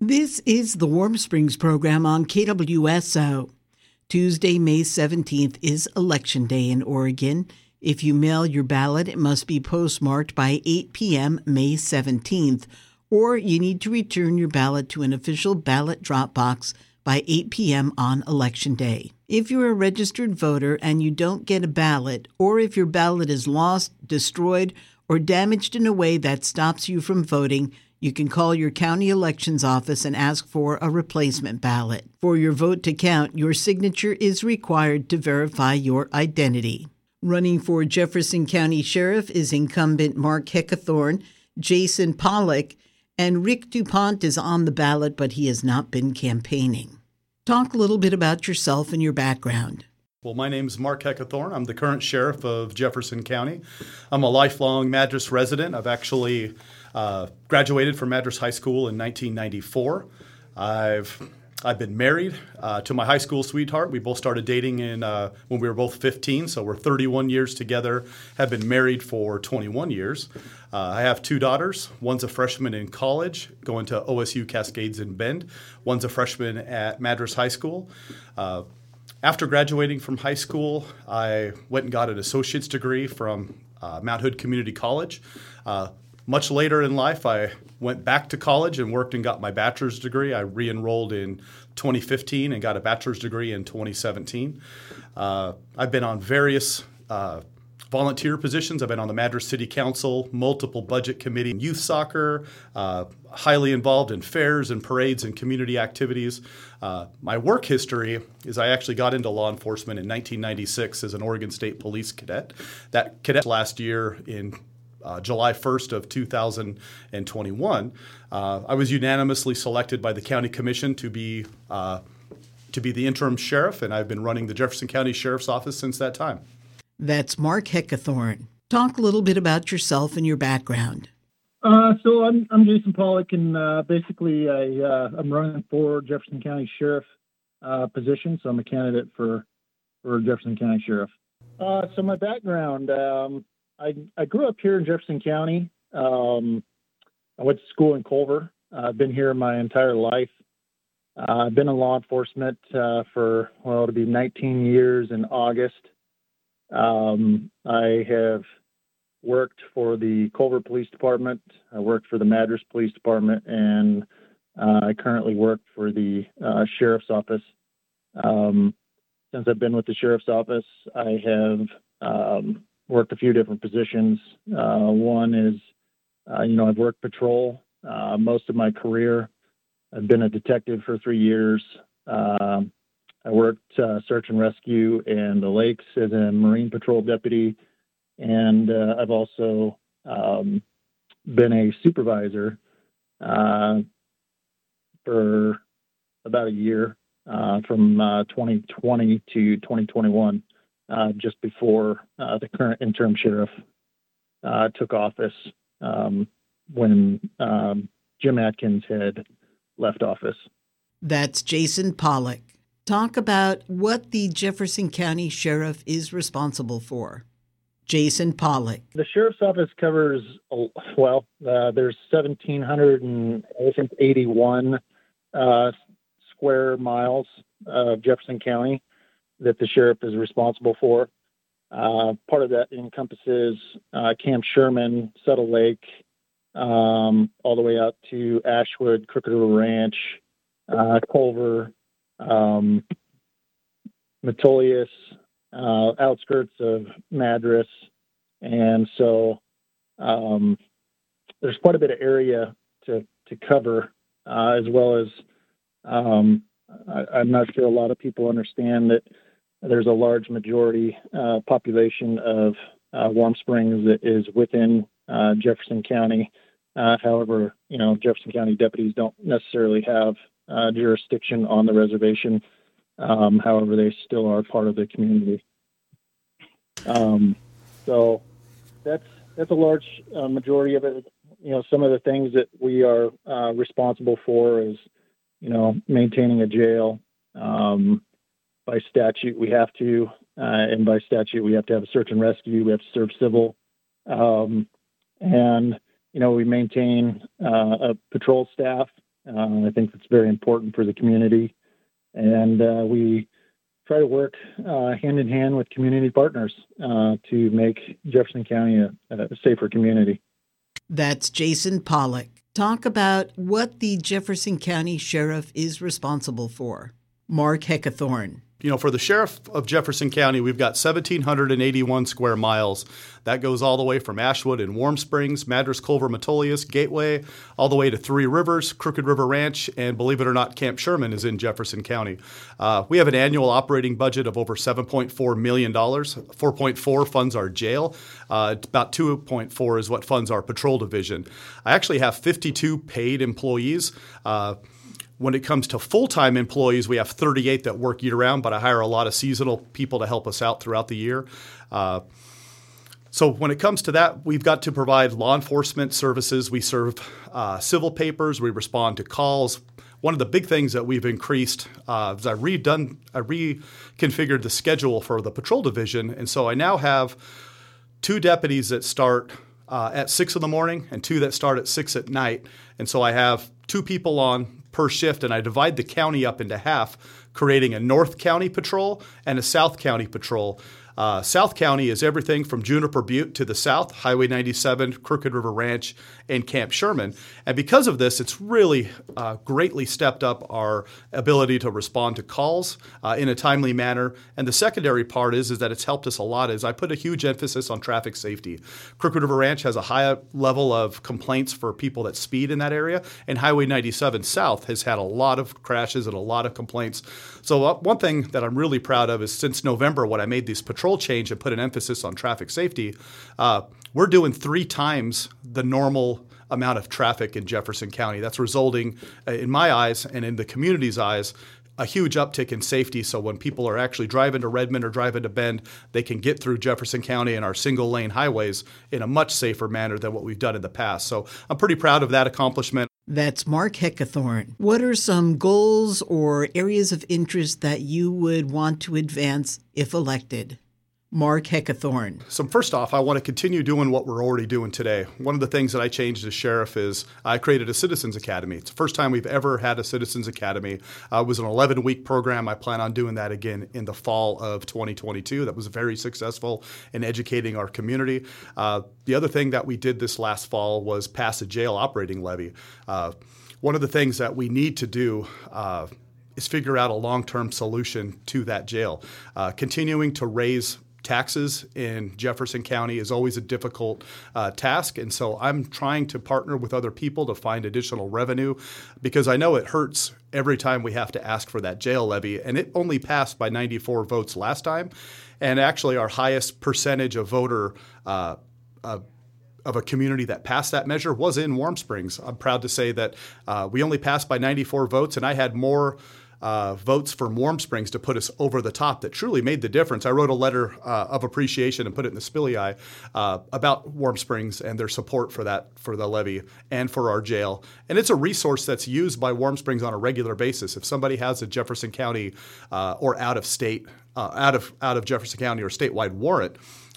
This is the Warm Springs program on KWSO. Tuesday, May 17th is Election Day in Oregon. If you mail your ballot, it must be postmarked by 8 p.m. May 17th, or you need to return your ballot to an official ballot drop box by 8 p.m. on Election Day. If you're a registered voter and you don't get a ballot, or if your ballot is lost, destroyed, or damaged in a way that stops you from voting, you can call your county elections office and ask for a replacement ballot. For your vote to count, your signature is required to verify your identity. Running for Jefferson County Sheriff is incumbent Marc Heckathorn, Jason Pollock, and Rick Dupont is on the ballot, but he has not been campaigning. Talk a little bit about yourself and your background. Well, my name is Marc Heckathorn. I'm the current sheriff of Jefferson County. I'm a lifelong Madras resident. I've actually uh, graduated from Madras High School in 1994. I've I've been married uh, to my high school sweetheart. We both started dating in uh, when we were both 15, so we're 31 years together. Have been married for 21 years. Uh, I have two daughters. One's a freshman in college, going to OSU Cascades in Bend. One's a freshman at Madras High School. Uh, after graduating from high school, I went and got an associate's degree from uh, Mount Hood Community College. Much later in life, I went back to college and worked and got my bachelor's degree. I re enrolled in 2015 and got a bachelor's degree in 2017. Uh, I've been on various uh, volunteer positions. I've been on the Madras City Council, multiple budget committee, youth soccer, uh, highly involved in fairs and parades and community activities. Uh, my work history is I actually got into law enforcement in 1996 as an Oregon State Police cadet. That cadet last year in uh, July 1st of 2021, uh, I was unanimously selected by the county commission to be uh, to be the interim sheriff, and I've been running the Jefferson County Sheriff's Office since that time. That's Marc Heckathorn. Talk a little bit about yourself and your background. Uh, so I'm I'm Jason Pollock, and uh, basically I uh, I'm running for Jefferson County Sheriff position. So I'm a candidate for for Jefferson County Sheriff. so my background, um, I, I grew up here in Jefferson County. Um, I went to school in Culver. Uh, I've been here my entire life. Uh, I've been in law enforcement uh, for, well, it'll be 19 years in August. Um, I have worked for the Culver Police Department. I worked for the Madras Police Department, and uh, I currently work for the Sheriff's Office. Um, since I've been with the Sheriff's Office, I have um, worked a few different positions. Uh, one is, uh, you know, I've worked patrol uh, most of my career. I've been a detective for three years. Um, I worked uh, search and rescue in the lakes as a Marine Patrol deputy, and uh, I've also um, been a supervisor uh, for about a year from 2020 to 2021 uh, just before uh, the current interim sheriff uh, took office um, when um, Jim Adkins had left office. That's Jason Pollock. Talk about what the Jefferson County Sheriff is responsible for. Jason Pollock. The sheriff's office covers well. Uh, there's 1,781 uh, square miles of Jefferson County that the sheriff is responsible for. Uh, part of that encompasses uh, Camp Sherman, Suttle Lake, um, all the way out to Ashwood, Crooked River Ranch, uh, Culver, um, Metolius, uh, outskirts of Madras. And so um, there's quite a bit of area to, to cover, uh, as well as um, I, am not sure a lot of people understand that there's a large majority uh, population of uh, Warm Springs that is within uh, Jefferson County. Uh, however, you know Jefferson County deputies don't necessarily have uh, jurisdiction on the reservation. Um, however, they still are part of the community. Um, so that's that's a large uh, majority of it. You know, some of the things that we are responsible for is, you know, maintaining a jail, um, by statute we have to, uh, and by statute we have to have a search and rescue. We have to serve civil, um, and you know we maintain uh, a patrol staff Uh, I think that's very important for the community, and uh, we try to work uh, hand in hand with community partners uh, to make Jefferson County a, a safer community. That's Jason Pollock. Talk about what the Jefferson County Sheriff is responsible for. Marc Heckathorn you know, for the sheriff of Jefferson County, we've got 1,781 square miles. That goes all the way from Ashwood and Warm Springs, Madras, Culver, Metolius, Gateway, all the way to Three Rivers, Crooked River Ranch, and believe it or not, Camp Sherman is in Jefferson County. Uh, we have an annual operating budget of over $7.4 million. 4.4 funds our jail. Uh, about 2.4 is what funds our patrol division. I actually have 52 paid employees. Uh, when it comes to full time employees, we have 38 that work year round, but I hire a lot of seasonal people to help us out throughout the year. Uh, so when it comes to that, we've got to provide law enforcement services. We serve uh, civil papers. We respond to calls. One of the big things that we've increased uh, is I redone, I reconfigured the schedule for the patrol division, and so I now have two deputies that start uh, at six in the morning and two that start at six at night. And so I have two people on per shift, and I divide the county up into half, creating a North County patrol and a South County patrol. Uh, South County is everything from Juniper Butte to the south, Highway 97, Crooked River Ranch, and Camp Sherman. And because of this, it's really uh, greatly stepped up our ability to respond to calls uh, in a timely manner. And the secondary part is, is that it's helped us a lot is I put a huge emphasis on traffic safety. Crooked River Ranch has a high level of complaints for people that speed in that area, and Highway 97 South has had a lot of crashes and a lot of complaints. So uh, one thing that I'm really proud of is since November when I made these patrol control change and put an emphasis on traffic safety, uh, we're doing three times the normal amount of traffic in Jefferson County. That's resulting, uh, in my eyes and in the community's eyes, a huge uptick in safety. So when people are actually driving to Redmond or driving to Bend, they can get through Jefferson County and our single lane highways in a much safer manner than what we've done in the past. So I'm pretty proud of that accomplishment. That's Marc Heckathorn. What are some goals or areas of interest that you would want to advance if elected? Marc Heckathorn. So, first off, I want to continue doing what we're already doing today. One of the things that I changed as sheriff is I created a Citizens Academy. It's the first time we've ever had a Citizens Academy. Uh, it was an 11 week program. I plan on doing that again in the fall of 2022. That was very successful in educating our community. Uh, the other thing that we did this last fall was pass a jail operating levy. Uh, one of the things that we need to do uh, is figure out a long term solution to that jail. Uh, continuing to raise taxes in Jefferson County is always a difficult uh, task. And so I'm trying to partner with other people to find additional revenue because I know it hurts every time we have to ask for that jail levy. And it only passed by 94 votes last time. And actually, our highest percentage of voter uh, uh, of a community that passed that measure was in Warm Springs. I'm proud to say that uh, we only passed by 94 votes, and I had more uh, votes from Warm Springs to put us over the top that truly made the difference. I wrote a letter uh, of appreciation and put it in the Spilyay uh, about Warm Springs and their support for that for the levy and for our jail. And it's a resource that's used by Warm Springs on a regular basis. If somebody has a Jefferson County uh, or out of state, uh, out of out of Jefferson County or statewide warrant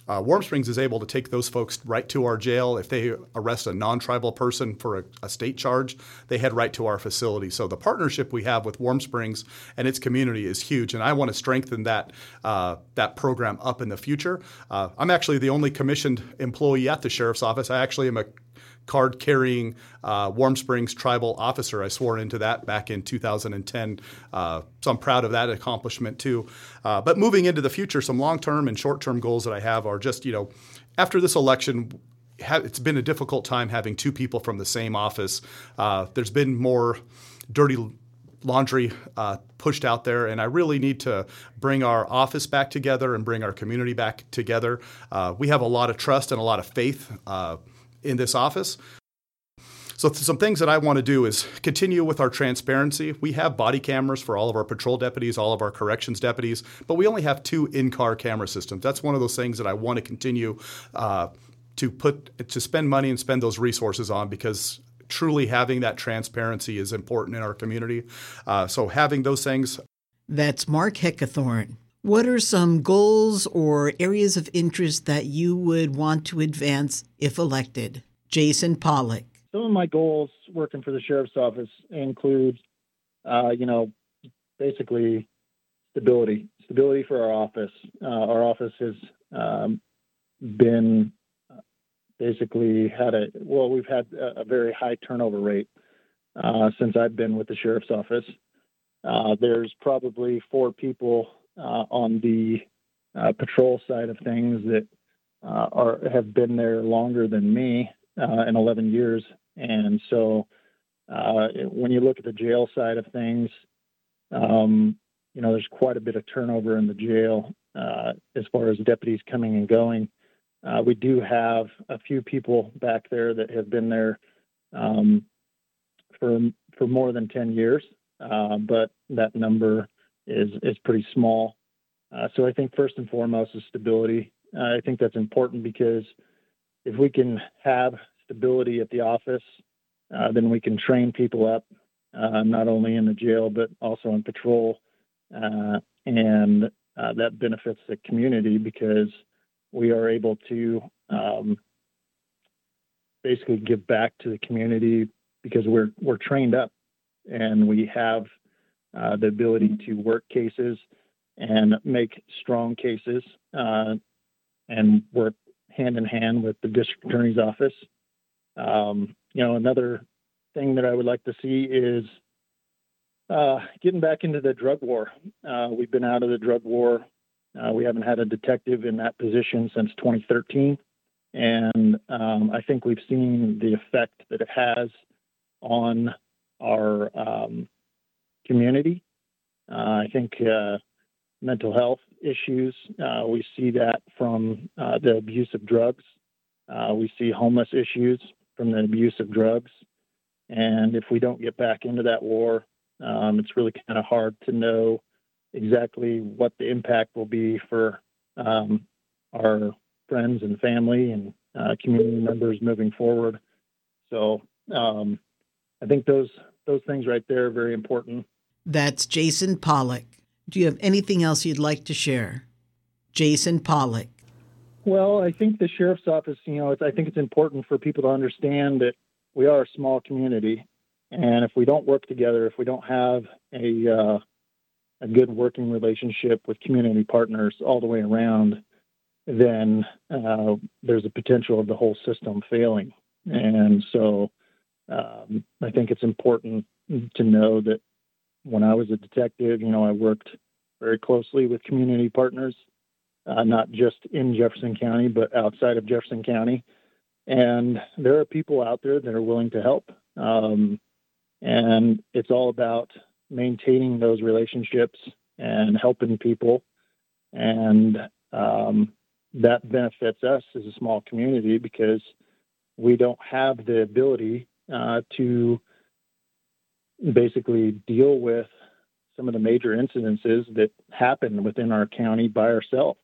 uh, Warm Springs is able to take those folks right to our jail. If they arrest a non tribal person for a, a, state charge, they head right to our facility. So the partnership we have with Warm Springs and its community is huge, and I want to strengthen that, uh, that program up in the future. Uh, I'm actually the only commissioned employee at the sheriff's office. I actually am a card carrying uh, Warm Springs tribal officer. I swore into that back in 2010. Uh, so I'm proud of that accomplishment too. Uh, but moving into the future, some long term and short term goals that I have are just, you know, after this election, it's been a difficult time having two people from the same office. Uh, there's been more dirty laundry uh, pushed out there, and I really need to bring our office back together and bring our community back together. Uh, we have a lot of trust and a lot of faith uh, in this office. So, some things that I want to do is continue with our transparency. We have body cameras for all of our patrol deputies, all of our corrections deputies, but we only have two in car camera systems. That's one of those things that I want to continue uh, to put to spend money and spend those resources on because truly having that transparency is important in our community. Uh, so, having those things. That's Marc Heckathorn. What are some goals or areas of interest that you would want to advance if elected? Jason Pollock. some of my goals working for the sheriff's office include, uh, you know, basically stability, stability for our office. Uh, our office has um, been uh, basically had a well, we've had a, a very high turnover rate uh, since I've been with the sheriff's office. Uh, there's probably four people on the uh, patrol side of things that uh, are have been there longer than me in 11 years, and so when you look at the jail side of things, um, you know there's quite a bit of turnover in the jail as far as deputies coming and going. we do have a few people back there that have been there um, for for more than 10 years, uh, but that number is is pretty small. Uh, so I think first and foremost is stability. Uh, I think that's important because if we can have stability at the office, uh, then we can train people up uh, not only in the jail but also in patrol, uh, and that benefits the community because we are able to um, basically give back to the community because we're we're trained up and we have uh, the ability to work cases and make strong cases uh, and work hand in hand with the district attorney's office. Um, you know, another thing that I would like to see is uh, getting back into the drug war. Uh, we've been out of the drug war. Uh, we haven't had a detective in that position since 2013. And um, I think we've seen the effect that it has on our um, community. Uh, I think uh, mental health issues, uh, we see that from the abuse of drugs. We see homeless issues from the abuse of drugs. And if we don't get back into that war, um, it's really kind of hard to know exactly what the impact will be for um, our friends and family and uh, community members moving forward. So um, I think those those things right there are very important. That's Jason Pollock. Do you have anything else you'd like to share? Jason Pollock. Well, I think the sheriff's office, you know, I think it's important for people to understand that we are a small community, and if we don't work together, if we don't have a uh, a good working relationship with community partners all the way around, then uh, there's a potential of the whole system failing. And so um, I think it's important to know that when I was a detective, you know, I worked very closely with community partners, uh, not just in Jefferson County, but outside of Jefferson County. And there are people out there that are willing to help. Um, and it's all about maintaining those relationships and helping people. And um, that benefits us as a small community because we don't have the ability uh, to basically deal with some of the major incidences that happen within our county by ourselves.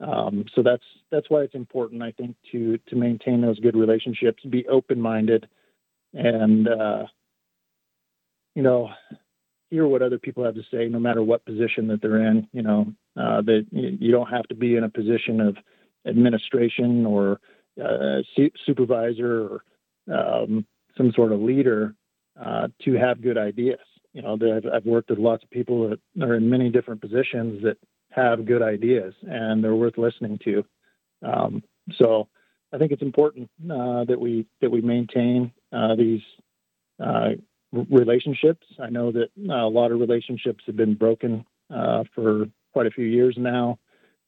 Um, so that's that's why it's important, I think, to to maintain those good relationships, be open minded, and uh, you know, hear what other people have to say, no matter what position that they're in. You know, uh, that you don't have to be in a position of administration or uh, supervisor or um, some sort of leader uh, to have good ideas. You know, I've, worked with lots of people that are in many different positions that have good ideas and they're worth listening to. Um, so I think it's important uh, that we that we maintain uh, these uh, relationships. I know that uh, a lot of relationships have been broken uh, for quite a few years now,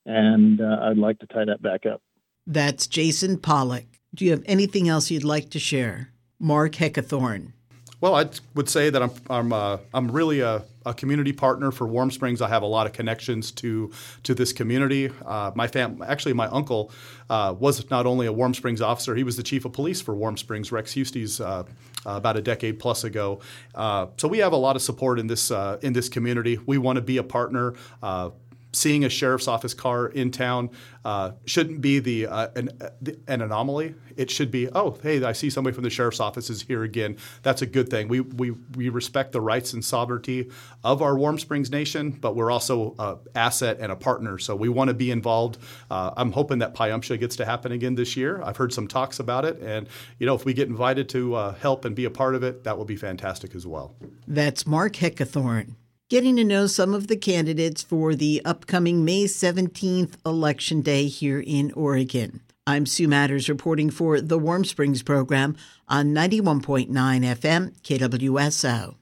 and uh, I'd like to tie that back up. That's Jason Pollock. Do you have anything else you'd like to share? Marc Heckathorn. Well, I would say that I'm I'm uh, I'm really a, a, community partner for Warm Springs. I have a lot of connections to to this community. Uh, my fam, actually, my uncle uh, was not only a Warm Springs officer; he was the chief of police for Warm Springs, Rex Hustes, uh, uh, about a decade plus ago. Uh, so we have a lot of support in this in this community. We want to be a partner seeing a sheriff's office car in town uh, shouldn't be the, uh, an, an, anomaly. It should be, oh, hey, I see somebody from the sheriff's office is here again. That's a good thing. We, we, we respect the rights and sovereignty of our Warm Springs Nation, but we're also an asset and a partner. So we want to be involved. Uh, I'm hoping that Pi-Ume-Sha gets to happen again this year. I've heard some talks about it. And, you know, if we get invited to uh, help and be a part of it, that will be fantastic as well. That's Marc Heckathorn getting to know some of the candidates for the upcoming May 17th Election Day here in Oregon. I'm Sue Matters reporting for the Warm Springs program on 91.9 FM KWSO.